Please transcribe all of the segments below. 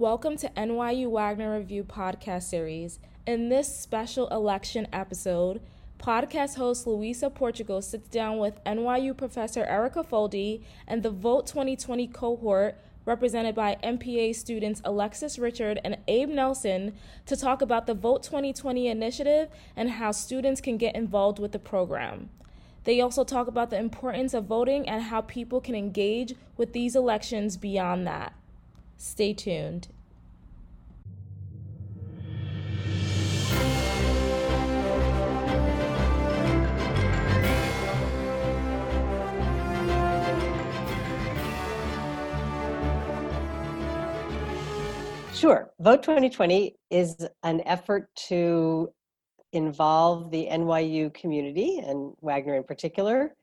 Welcome to NYU Wagner Review podcast series. In this special election episode, podcast host Luisa Portugal sits down with NYU professor Erica Foldy and the Vote 2020 cohort represented by MPA students Alexis Richard and Abe Nelson, to talk about the Vote 2020 initiative and how students can get involved with the program. They also talk about the importance of voting and how people can engage with these elections beyond that. Stay tuned. Sure. Vote 2020 is an effort to involve the NYU community and Wagner in particular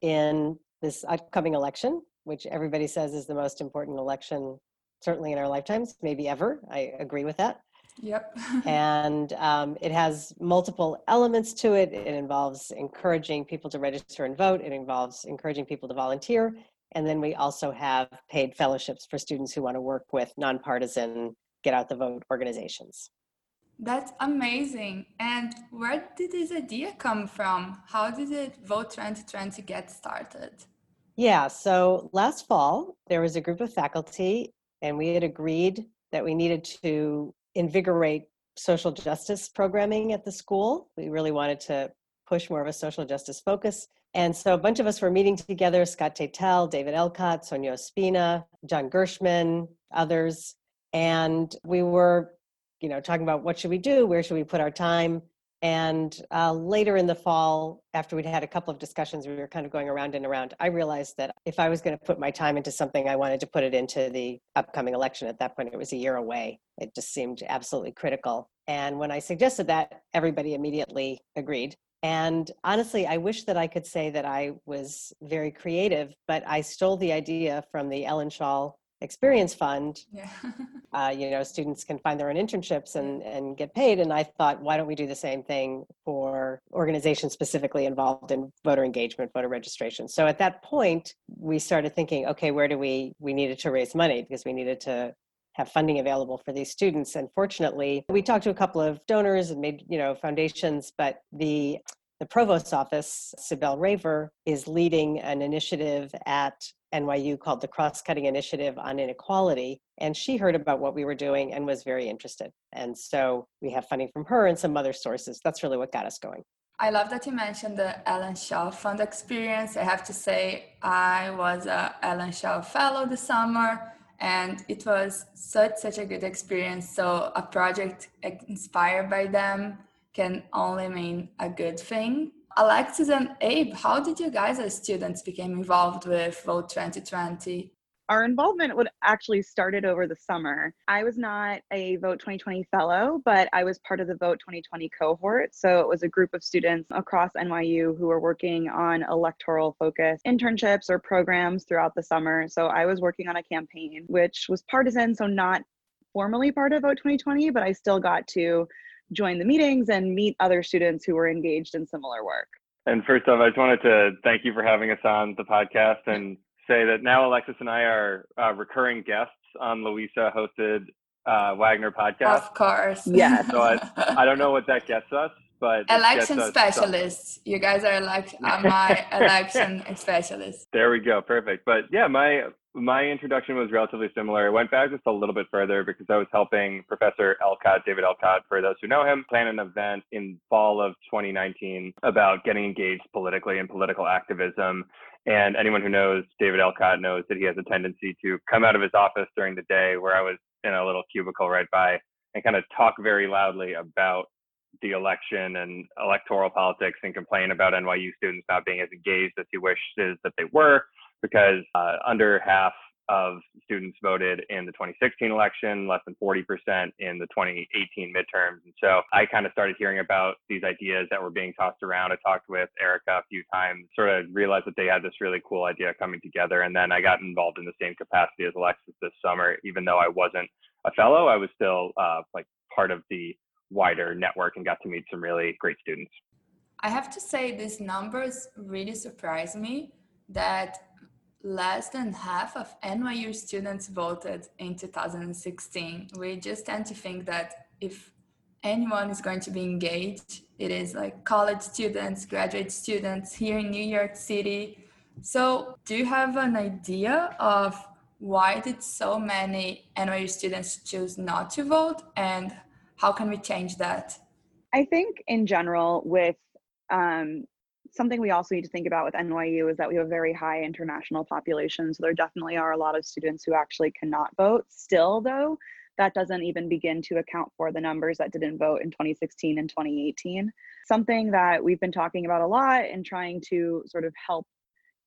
in this upcoming election, which everybody says is the most important election, certainly in our lifetimes, maybe ever. I agree with that. Yep. and um, it has multiple elements to it. It involves encouraging people to register and vote, it involves encouraging people to volunteer, and then we also have paid fellowships for students who want to work with nonpartisan get out the vote organizations. That's amazing. And where did this idea come from? How did it Vote 2020 get started? Yeah, so last fall, there was a group of faculty, and we had agreed that we needed to invigorate social justice programming at the school. We really wanted to push more of a social justice focus. And so a bunch of us were meeting together Scott Tatel, David Elcott, Sonia Ospina, John Gershman, others. And we were, you know, talking about what should we do? Where should we put our time? And uh, later in the fall, after we'd had a couple of discussions, we were kind of going around and around. I realized that if I was going to put my time into something, I wanted to put it into the upcoming election. At that point, it was a year away. It just seemed absolutely critical. And when I suggested that, everybody immediately agreed. And honestly, I wish that I could say that I was very creative, but I stole the idea from the Ellen Schall Experience Fund. Yeah. uh, you know, students can find their own internships and, and get paid. And I thought, why don't we do the same thing for organizations specifically involved in voter engagement, voter registration? So at that point, we started thinking, okay, where do we, we needed to raise money because we needed to have funding available for these students. And fortunately, we talked to a couple of donors and made, you know, foundations, but the the provost's office, Cybele Raver, is leading an initiative at NYU called the Cross Cutting Initiative on Inequality. And she heard about what we were doing and was very interested. And so we have funding from her and some other sources. That's really what got us going. I love that you mentioned the Ellen Schall Fund experience. I have to say, I was a Ellen Schall Fellow this summer and it was such such a good experience so a project inspired by them can only mean a good thing alexis and abe how did you guys as students become involved with vote 2020 our involvement would actually started over the summer. I was not a Vote 2020 fellow, but I was part of the Vote 2020 cohort. So it was a group of students across NYU who were working on electoral focus internships or programs throughout the summer. So I was working on a campaign which was partisan, so not formally part of Vote 2020, but I still got to join the meetings and meet other students who were engaged in similar work. And first off, I just wanted to thank you for having us on the podcast and say that now Alexis and I are uh, recurring guests on Luisa hosted uh, Wagner podcast. Of course. Yes. So I, I don't know what that gets us, but election specialists. You guys are like uh, my election specialists. There we go. Perfect. But yeah, my my introduction was relatively similar. It went back just a little bit further because I was helping Professor Elcott, David Elcott, for those who know him, plan an event in fall of 2019 about getting engaged politically and political activism. And anyone who knows David Elcott knows that he has a tendency to come out of his office during the day where I was in a little cubicle right by and kind of talk very loudly about the election and electoral politics and complain about NYU students not being as engaged as he wishes that they were because uh, under half of students voted in the 2016 election, less than 40% in the 2018 midterms. And so I kind of started hearing about these ideas that were being tossed around. I talked with Erica a few times, sort of realized that they had this really cool idea coming together. And then I got involved in the same capacity as Alexis this summer, even though I wasn't a fellow, I was still uh, like part of the wider network and got to meet some really great students. I have to say, these numbers really surprised me that less than half of NYU students voted in 2016. We just tend to think that if anyone is going to be engaged, it is like college students, graduate students here in New York City. So, do you have an idea of why did so many NYU students choose not to vote and how can we change that? I think in general, with um, something we also need to think about with NYU is that we have a very high international population. So there definitely are a lot of students who actually cannot vote. Still, though, that doesn't even begin to account for the numbers that didn't vote in 2016 and 2018. Something that we've been talking about a lot and trying to sort of help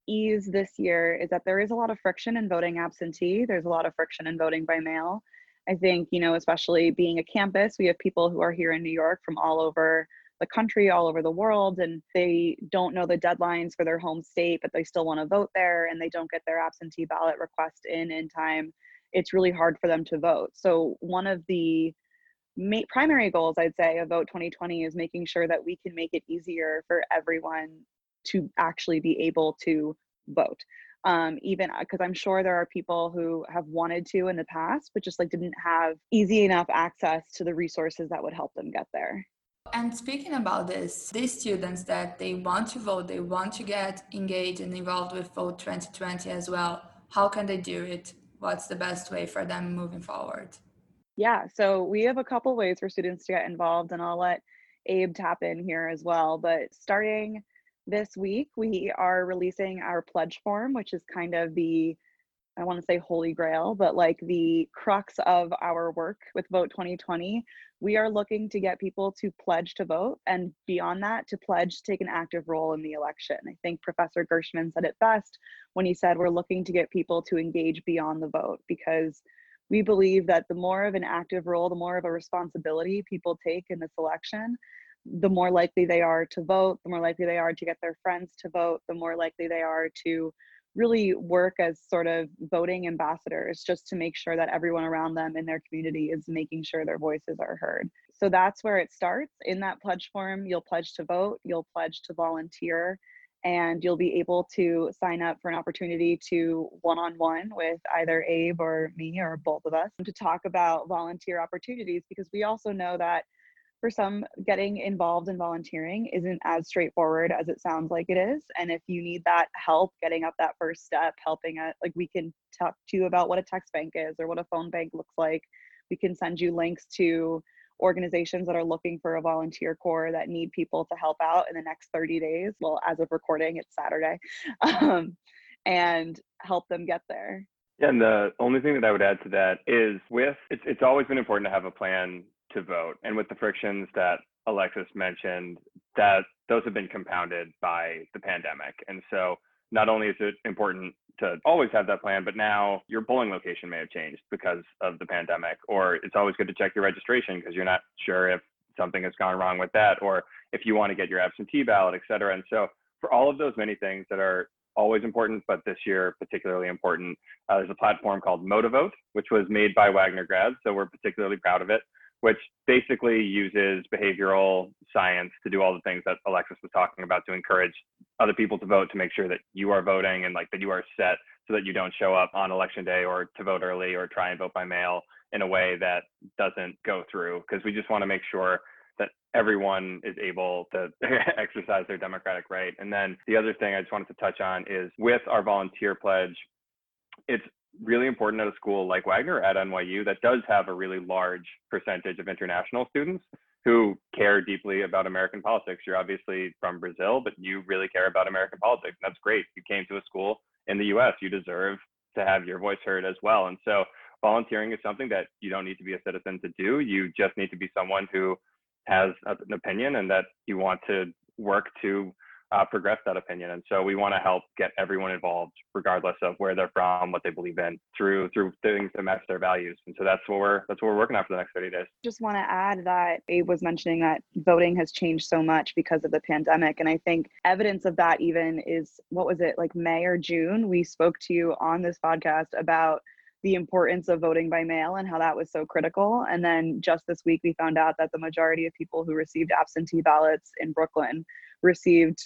ease this year is that there is a lot of friction in voting absentee. There's a lot of friction in voting by mail. I think, you know, especially being a campus, we have people who are here in New York from all over the country, all over the world, and they don't know the deadlines for their home state, but they still want to vote there and they don't get their absentee ballot request in in time. It's really hard for them to vote. So, one of the ma- primary goals, I'd say, of Vote 2020 is making sure that we can make it easier for everyone to actually be able to vote. Um, even because I'm sure there are people who have wanted to in the past, but just like didn't have easy enough access to the resources that would help them get there. And speaking about this, these students that they want to vote, they want to get engaged and involved with Vote 2020 as well. How can they do it? What's the best way for them moving forward? Yeah, so we have a couple ways for students to get involved, and I'll let Abe tap in here as well. But starting this week, we are releasing our pledge form, which is kind of the I want to say holy grail, but like the crux of our work with Vote 2020, we are looking to get people to pledge to vote and beyond that, to pledge to take an active role in the election. I think Professor Gershman said it best when he said we're looking to get people to engage beyond the vote because we believe that the more of an active role, the more of a responsibility people take in this election, the more likely they are to vote, the more likely they are to get their friends to vote, the more likely they are to really work as sort of voting ambassadors just to make sure that everyone around them in their community is making sure their voices are heard. So that's where it starts. In that pledge form, you'll pledge to vote, you'll pledge to volunteer, and you'll be able to sign up for an opportunity to one on one with either Abe or me or both of us to talk about volunteer opportunities because we also know that for some, getting involved in volunteering isn't as straightforward as it sounds like it is. And if you need that help getting up that first step, helping it, like we can talk to you about what a text bank is or what a phone bank looks like. We can send you links to organizations that are looking for a volunteer corps that need people to help out in the next 30 days. Well, as of recording, it's Saturday, um, and help them get there. Yeah, and the only thing that I would add to that is with it's, it's always been important to have a plan to vote. And with the frictions that Alexis mentioned, that those have been compounded by the pandemic. And so not only is it important to always have that plan, but now your polling location may have changed because of the pandemic, or it's always good to check your registration because you're not sure if something has gone wrong with that, or if you want to get your absentee ballot, et cetera. And so for all of those many things that are always important, but this year particularly important, uh, there's a platform called Motivote, which was made by Wagner grads. So we're particularly proud of it which basically uses behavioral science to do all the things that Alexis was talking about to encourage other people to vote to make sure that you are voting and like that you are set so that you don't show up on election day or to vote early or try and vote by mail in a way that doesn't go through because we just want to make sure that everyone is able to exercise their democratic right. And then the other thing I just wanted to touch on is with our volunteer pledge, it's really important at a school like Wagner at NYU that does have a really large percentage of international students who care deeply about American politics. You're obviously from Brazil, but you really care about American politics. That's great. You came to a school in the US, you deserve to have your voice heard as well. And so volunteering is something that you don't need to be a citizen to do. You just need to be someone who has an opinion and that you want to work to uh, progress that opinion. And so we want to help get everyone involved, regardless of where they're from, what they believe in, through through things that match their values. And so that's what we're that's what we're working on for the next 30 days. Just want to add that Abe was mentioning that voting has changed so much because of the pandemic, and I think evidence of that even is what was it like May or June? We spoke to you on this podcast about the importance of voting by mail and how that was so critical. And then just this week, we found out that the majority of people who received absentee ballots in Brooklyn received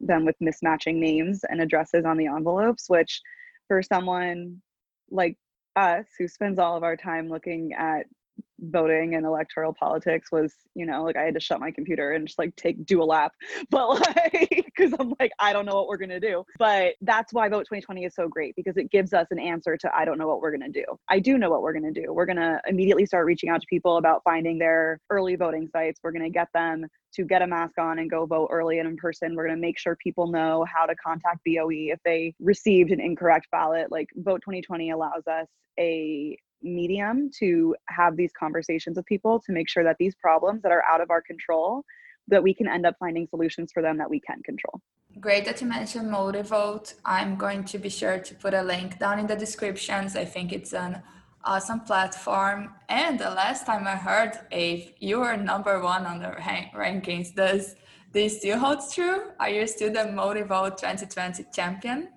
them with mismatching names and addresses on the envelopes, which for someone like us who spends all of our time looking at voting and electoral politics was you know like i had to shut my computer and just like take do a lap. But like because i'm like i don't know what we're gonna do. But that's why vote 2020 is so great because it gives us an answer to i don't know what we're gonna do. I do know what we're gonna do. We're gonna immediately start reaching out to people about finding their early voting sites. We're gonna get them to get a mask on and go vote early and in person. We're going to make sure people know how to contact BOE if they received an incorrect ballot. Like Vote 2020 allows us a medium to have these conversations with people to make sure that these problems that are out of our control that we can end up finding solutions for them that we can control. Great that you mentioned Motivote. I'm going to be sure to put a link down in the descriptions. I think it's an awesome platform. And the last time I heard, Abe, you were number one on the rankings. Does this still hold true? Are you still the Motivote 2020 champion?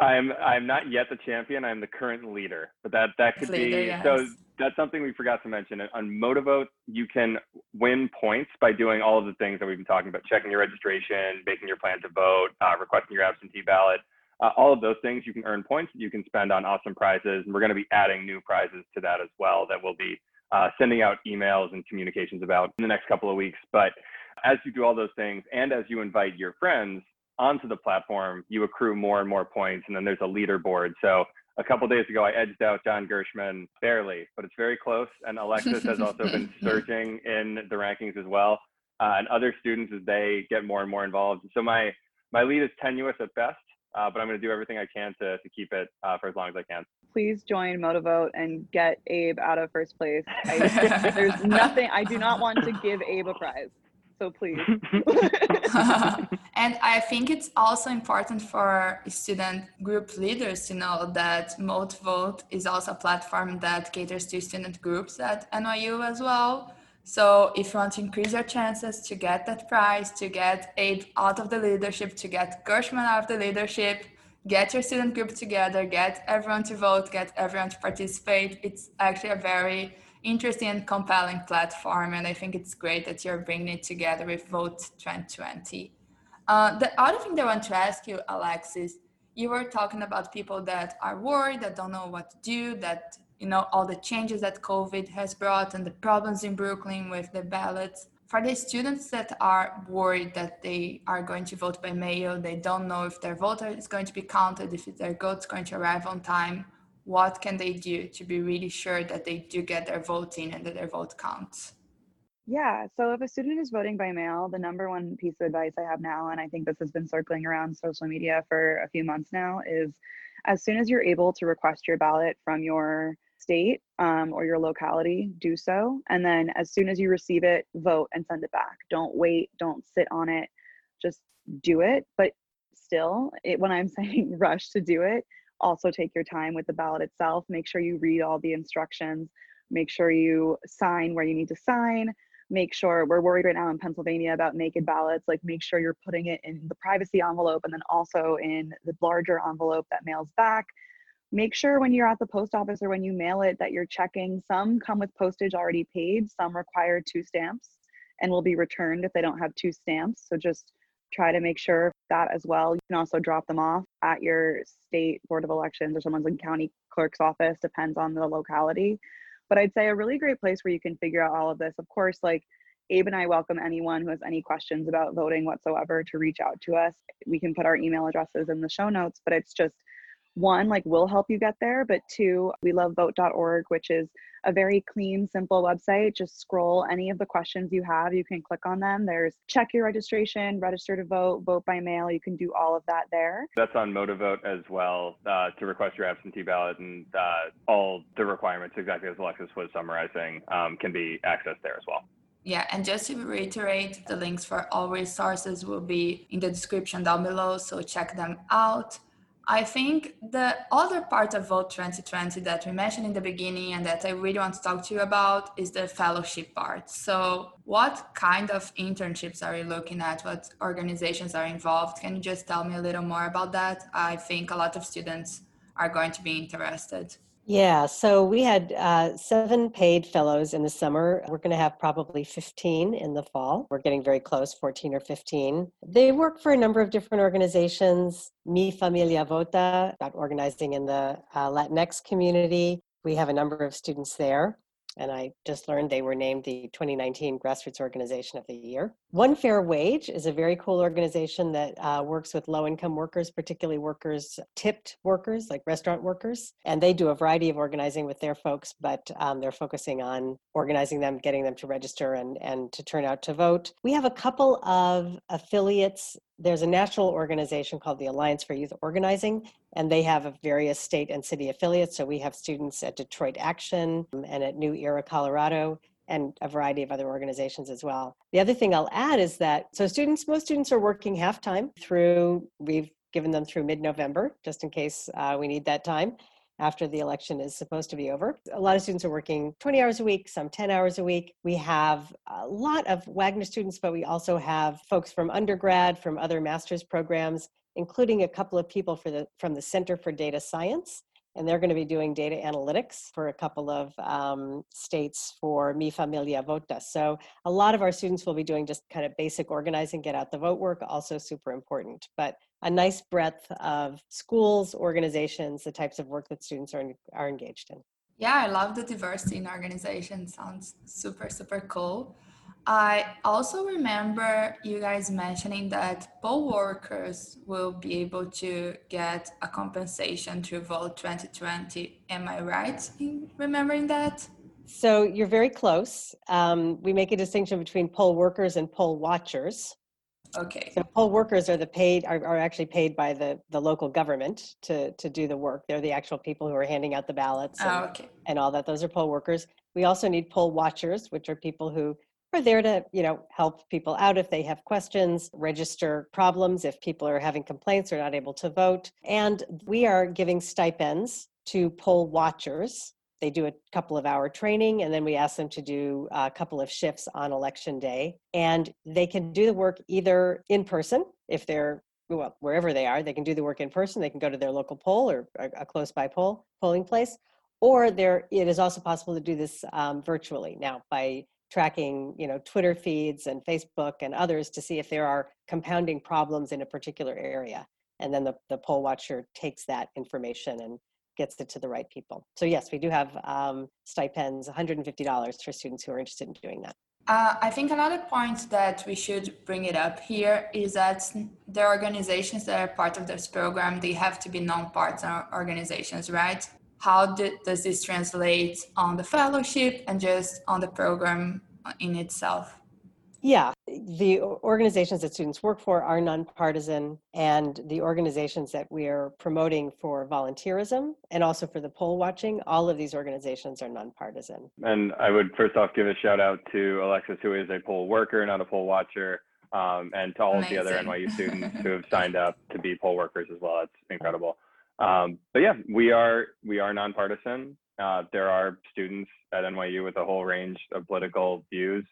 I'm I'm not yet the champion. I'm the current leader, but that that could leader, be yes. so. That's something we forgot to mention. On Motivote, you can win points by doing all of the things that we've been talking about: checking your registration, making your plan to vote, uh, requesting your absentee ballot. Uh, all of those things you can earn points you can spend on awesome prizes, and we're going to be adding new prizes to that as well. That we'll be uh, sending out emails and communications about in the next couple of weeks. But as you do all those things, and as you invite your friends, onto the platform, you accrue more and more points, and then there's a leaderboard. So a couple days ago, I edged out John Gershman barely, but it's very close. And Alexis has also been surging in the rankings as well, uh, and other students as they get more and more involved. So my my lead is tenuous at best, uh, but I'm going to do everything I can to to keep it uh, for as long as I can. Please join Motivote and get Abe out of first place. I, there's nothing. I do not want to give Abe a prize so please. and I think it's also important for student group leaders to know that Motivote is also a platform that caters to student groups at NYU as well. So if you want to increase your chances to get that prize, to get Abe out of the leadership, to get Gershman out of the leadership, get your student group together, get everyone to vote, get everyone to participate. It's actually a very interesting and compelling platform. And I think it's great that you're bringing it together with Vote 2020. Uh, the other thing that I want to ask you, Alexis, you were talking about people that are worried, that don't know what to do, that, you know, all the changes that COVID has brought and the problems in Brooklyn with the ballots. For the students that are worried that they are going to vote by mail, they don't know if their vote is going to be counted, if their vote is going to arrive on time what can they do to be really sure that they do get their vote in and that their vote counts? Yeah, so if a student is voting by mail, the number one piece of advice I have now, and I think this has been circling around social media for a few months now, is as soon as you're able to request your ballot from your state um, or your locality, do so. And then as soon as you receive it, vote and send it back. Don't wait, don't sit on it, just do it. But still, it, when I'm saying rush to do it, also take your time with the ballot itself. Make sure you read all the instructions. Make sure you sign where you need to sign. Make sure we're worried right now in Pennsylvania about naked ballots. Like, make sure you're putting it in the privacy envelope and then also in the larger envelope that mails back. Make sure when you're at the post office or when you mail it that you're checking. Some come with postage already paid, some require two stamps and will be returned if they don't have two stamps. So just try to make sure that as well. You can also drop them off at your state board of elections or someone's in county clerk's office, depends on the locality. But I'd say a really great place where you can figure out all of this. Of course, like Abe and I welcome anyone who has any questions about voting whatsoever to reach out to us. We can put our email addresses in the show notes, but it's just one, like we'll help you get there, but two, we love vote.org, which is a very clean, simple website. Just scroll any of the questions you have. You can click on them. There's check your registration, register to vote, vote by mail. You can do all of that there. That's on Motivote as well uh, to request your absentee ballot, and uh, all the requirements, exactly as Alexis was summarizing, um, can be accessed there as well. Yeah, and just to reiterate, the links for all resources will be in the description down below, so check them out. I think the other part of Vote 2020 that we mentioned in the beginning and that I really want to talk to you about is the fellowship part. So, what kind of internships are you looking at? What organizations are involved? Can you just tell me a little more about that? I think a lot of students are going to be interested. Yeah, so we had uh, seven paid fellows in the summer. We're going to have probably 15 in the fall. We're getting very close, 14 or 15. They work for a number of different organizations. Mi Familia Vota, organizing in the uh, Latinx community. We have a number of students there and I just learned they were named the 2019 Grassroots Organization of the Year. One Fair Wage is a very cool organization that uh, works with low income workers, particularly workers, tipped workers like restaurant workers. And they do a variety of organizing with their folks, but um, they're focusing on organizing them, getting them to register and, and to turn out to vote. We have a couple of affiliates there's a national organization called the Alliance for Youth Organizing, and they have various state and city affiliates. So we have students at Detroit Action and at New Era, Colorado, and a variety of other organizations as well. The other thing I'll add is that so students, most students are working half time through, we've given them through mid November, just in case uh, we need that time after the election is supposed to be over. A lot of students are working 20 hours a week, some 10 hours a week. We have a lot of Wagner students, but we also have folks from undergrad, from other master's programs, including a couple of people the, from the Center for Data Science and they're going to be doing data analytics for a couple of um, states for Mi Familia Vota. So a lot of our students will be doing just kind of basic organizing, get out the vote work, also super important. But a nice breadth of schools, organizations, the types of work that students are, are engaged in. Yeah, I love the diversity in organizations. Sounds super, super cool. I also remember you guys mentioning that poll workers will be able to get a compensation through Vote 2020. Am I right in remembering that? So you're very close. Um, we make a distinction between poll workers and poll watchers. Okay. So poll workers are the paid are, are actually paid by the the local government to to do the work. They're the actual people who are handing out the ballots and, oh, okay. and all that. Those are poll workers. We also need poll watchers, which are people who are there to you know help people out if they have questions register problems if people are having complaints or not able to vote. And we are giving stipends to poll watchers. They do a couple of hour training and then we ask them to do a couple of shifts on election day. And they can do the work either in person if they're well wherever they are they can do the work in person. They can go to their local poll or a close by poll polling place or there it is also possible to do this um, virtually. Now by tracking you know twitter feeds and facebook and others to see if there are compounding problems in a particular area. And then the, the poll watcher takes that information and gets it to the right people. So yes we do have um, stipends $150 for students who are interested in doing that. Uh, I think another point that we should bring it up here is that the organizations that are part of this program, they have to be non-partner organizations, right? How does this translate on the fellowship and just on the program in itself? Yeah, the organizations that students work for are nonpartisan, and the organizations that we are promoting for volunteerism and also for the poll watching, all of these organizations are nonpartisan. And I would first off give a shout out to Alexis, who is a poll worker, not a poll watcher, um, and to all Amazing. of the other NYU students who have signed up to be poll workers as well. It's incredible. Um, but yeah, we are we are nonpartisan. Uh, there are students at NYU with a whole range of political views.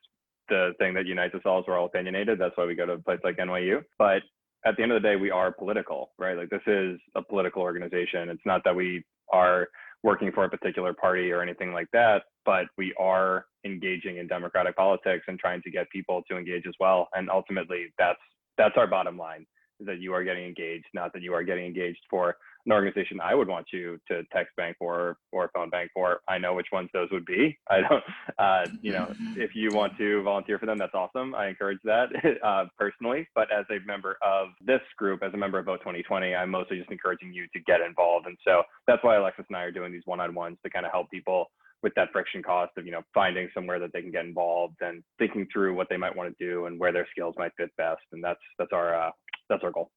The thing that unites us all is we're all opinionated. That's why we go to a place like NYU. But at the end of the day, we are political, right? Like this is a political organization. It's not that we are working for a particular party or anything like that, but we are engaging in democratic politics and trying to get people to engage as well. And ultimately, that's that's our bottom line: is that you are getting engaged, not that you are getting engaged for an organization I would want you to text bank for or phone bank for. I know which ones those would be. I don't, uh, you know, if you want to volunteer for them, that's awesome. I encourage that uh, personally. But as a member of this group, as a member of Vote 2020, I'm mostly just encouraging you to get involved. And so that's why Alexis and I are doing these one-on-ones to kind of help people with that friction cost of you know finding somewhere that they can get involved and thinking through what they might want to do and where their skills might fit best. And that's that's our uh, that's our goal.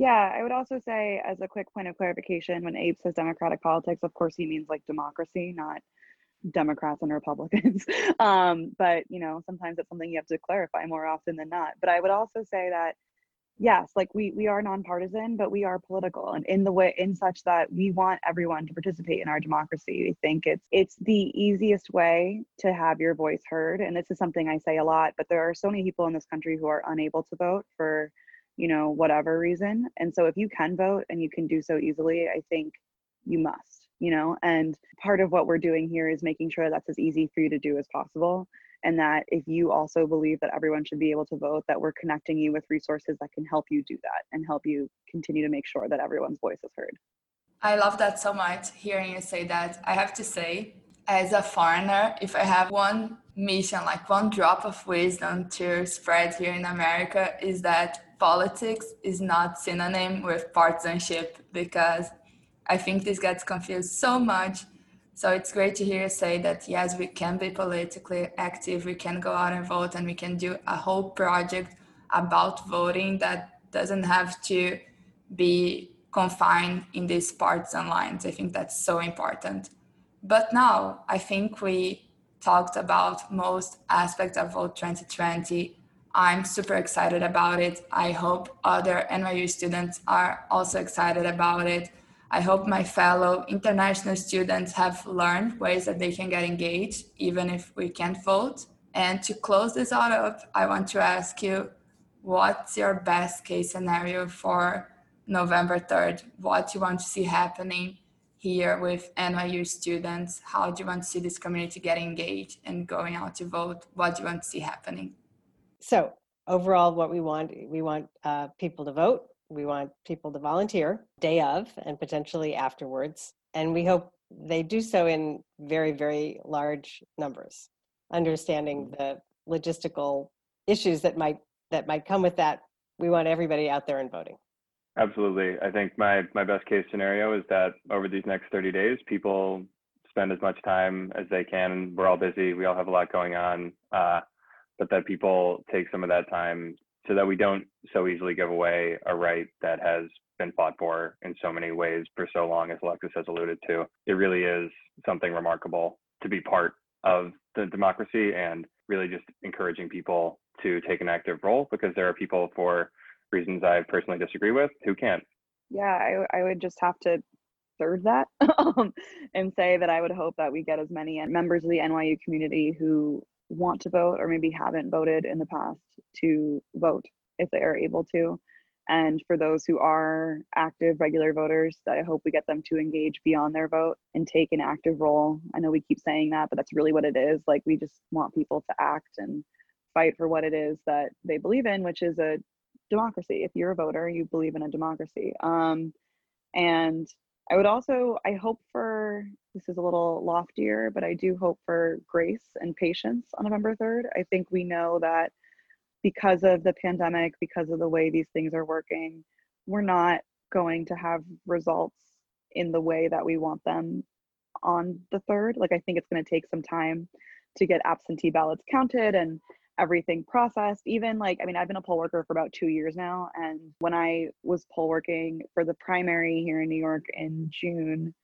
Yeah, I would also say, as a quick point of clarification, when Abe says democratic politics, of course he means like democracy, not Democrats and Republicans. um, but you know, sometimes it's something you have to clarify more often than not. But I would also say that yes, like we we are nonpartisan, but we are political, and in the way in such that we want everyone to participate in our democracy. We think it's it's the easiest way to have your voice heard, and this is something I say a lot. But there are so many people in this country who are unable to vote for you know, whatever reason. And so if you can vote and you can do so easily, I think you must. you know and part of what we're doing here is making sure that's as easy for you to do as possible and that if you also believe that everyone should be able to vote that we're connecting you with resources that can help you do that and help you continue to make sure that everyone's voice is heard i love that so much hearing you say that i have to say as a foreigner if i have one mission like one drop of wisdom to spread here in america is that politics is not synonym with partisanship because i think this gets confused so much so it's great to hear you say that yes, we can be politically active, we can go out and vote, and we can do a whole project about voting that doesn't have to be confined in these partisan lines. I think that's so important. But now I think we talked about most aspects of Vote 2020. I'm super excited about it. I hope other NYU students are also excited about it. I hope my fellow international students have learned ways that they can get engaged, even if we can't vote. And to close this all up, I want to ask you what's your best case scenario for November 3rd? What you want to see happening here with NYU students? How do you want to see this community get engaged and going out to vote? What do you want to see happening? So, overall, what we want, we want uh, people to vote we want people to volunteer day of and potentially afterwards. And we hope they do so in very, very large numbers, understanding mm. the logistical issues that might that might come with that. We want everybody out there and voting. Absolutely. I think my my best case scenario is that over these next 30 days, people spend as much time as they can. We're all busy. We all have a lot going on. Uh, but that people take some of that time so that we don't so easily give away a right that has been fought for in so many ways for so long, as Alexis has alluded to. It really is something remarkable to be part of the democracy and really just encouraging people to take an active role because there are people for reasons I personally disagree with who can't. Yeah, I, I would just have to third that um, and say that I would hope that we get as many members of the NYU community who want to vote or maybe haven't voted in the past to vote if they are able to. And for those who are active regular voters, I hope we get them to engage beyond their vote and take an active role. I know we keep saying that, but that's really what it is. Like we just want people to act and fight for what it is that they believe in, which is a democracy. If you're a voter, you believe in a democracy. Um, and I would also, I hope for, this is a little loftier, but I do hope for grace and patience on November 3rd. I think we know that because of the pandemic, because of the way these things are working, we're not going to have results in the way that we want them on the 3rd. Like, I think it's going to take some time to get absentee ballots counted and everything processed even like i mean i've been a poll worker for about two years now and when i was poll working for the primary here in new york in june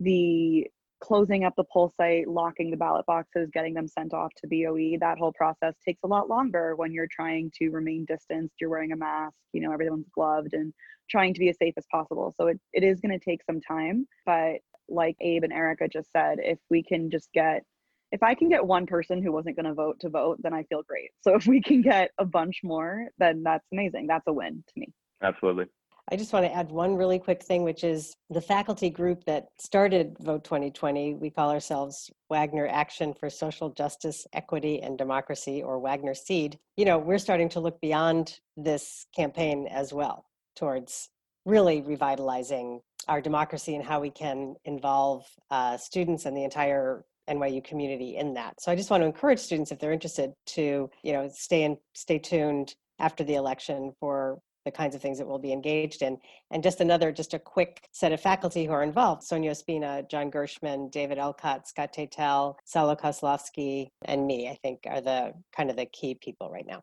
the closing up the poll site locking the ballot boxes getting them sent off to boe that whole process takes a lot longer when you're trying to remain distanced you're wearing a mask you know everyone's gloved and trying to be as safe as possible. So it, it is going to take some time but like abe and erica just said if we can just get if I can get one person who wasn't going to vote to vote, then I feel great. So if we can get a bunch more, then that's amazing. That's a win to me. Absolutely. I just want to add one really quick thing, which is the faculty group that started Vote 2020. We call ourselves Wagner Action for Social Justice, Equity, and Democracy, or Wagner Seed. You know, we're starting to look beyond this campaign as well towards really revitalizing our democracy and how we can involve uh, students and the entire NYU community in that. So I just want to encourage students if they're interested to, you know, stay and stay tuned after the election for the kinds of things that we'll be engaged in. And just another, just a quick set of faculty who are involved. Sonia Ospina, John Gershman, David Elcott, Scott Tatel, Salo Kozlowski, and me, I think are the kind of the key people right now.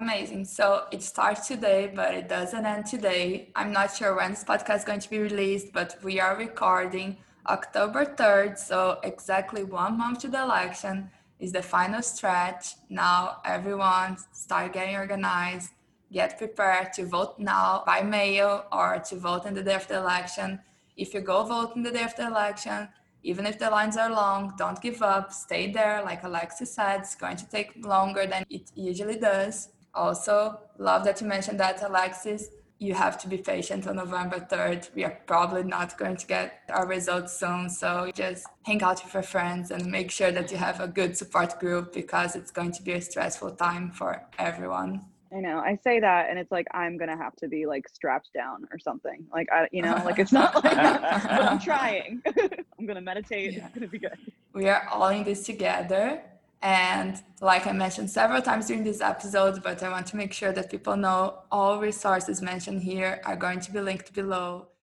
Amazing. So it starts today, but it doesn't end today. I'm not sure when this podcast is going to be released, but we are recording October 3rd, so exactly one month to the election, is the final stretch. Now everyone start getting organized, get prepared to vote now by mail or to vote in the day of the election. If you go vote in the day of the election, even if the lines are long, don't give up, stay there. Like Alexis said, it's going to take longer than it usually does. Also, love that you mentioned that, Alexis you have to be patient on November 3rd. We are probably not going to get our results soon. So just hang out with your friends and make sure that you have a good support group because it's going to be a stressful time for everyone. I know. I say that, and it's like I'm gonna have to be like strapped down or something. Like I, you know, like it's not like. but I'm trying. I'm gonna meditate. Yeah. It's gonna be good. We are all in this together, and like I mentioned several times during this episode, but I want to make sure that people know all resources mentioned here are going to be linked below.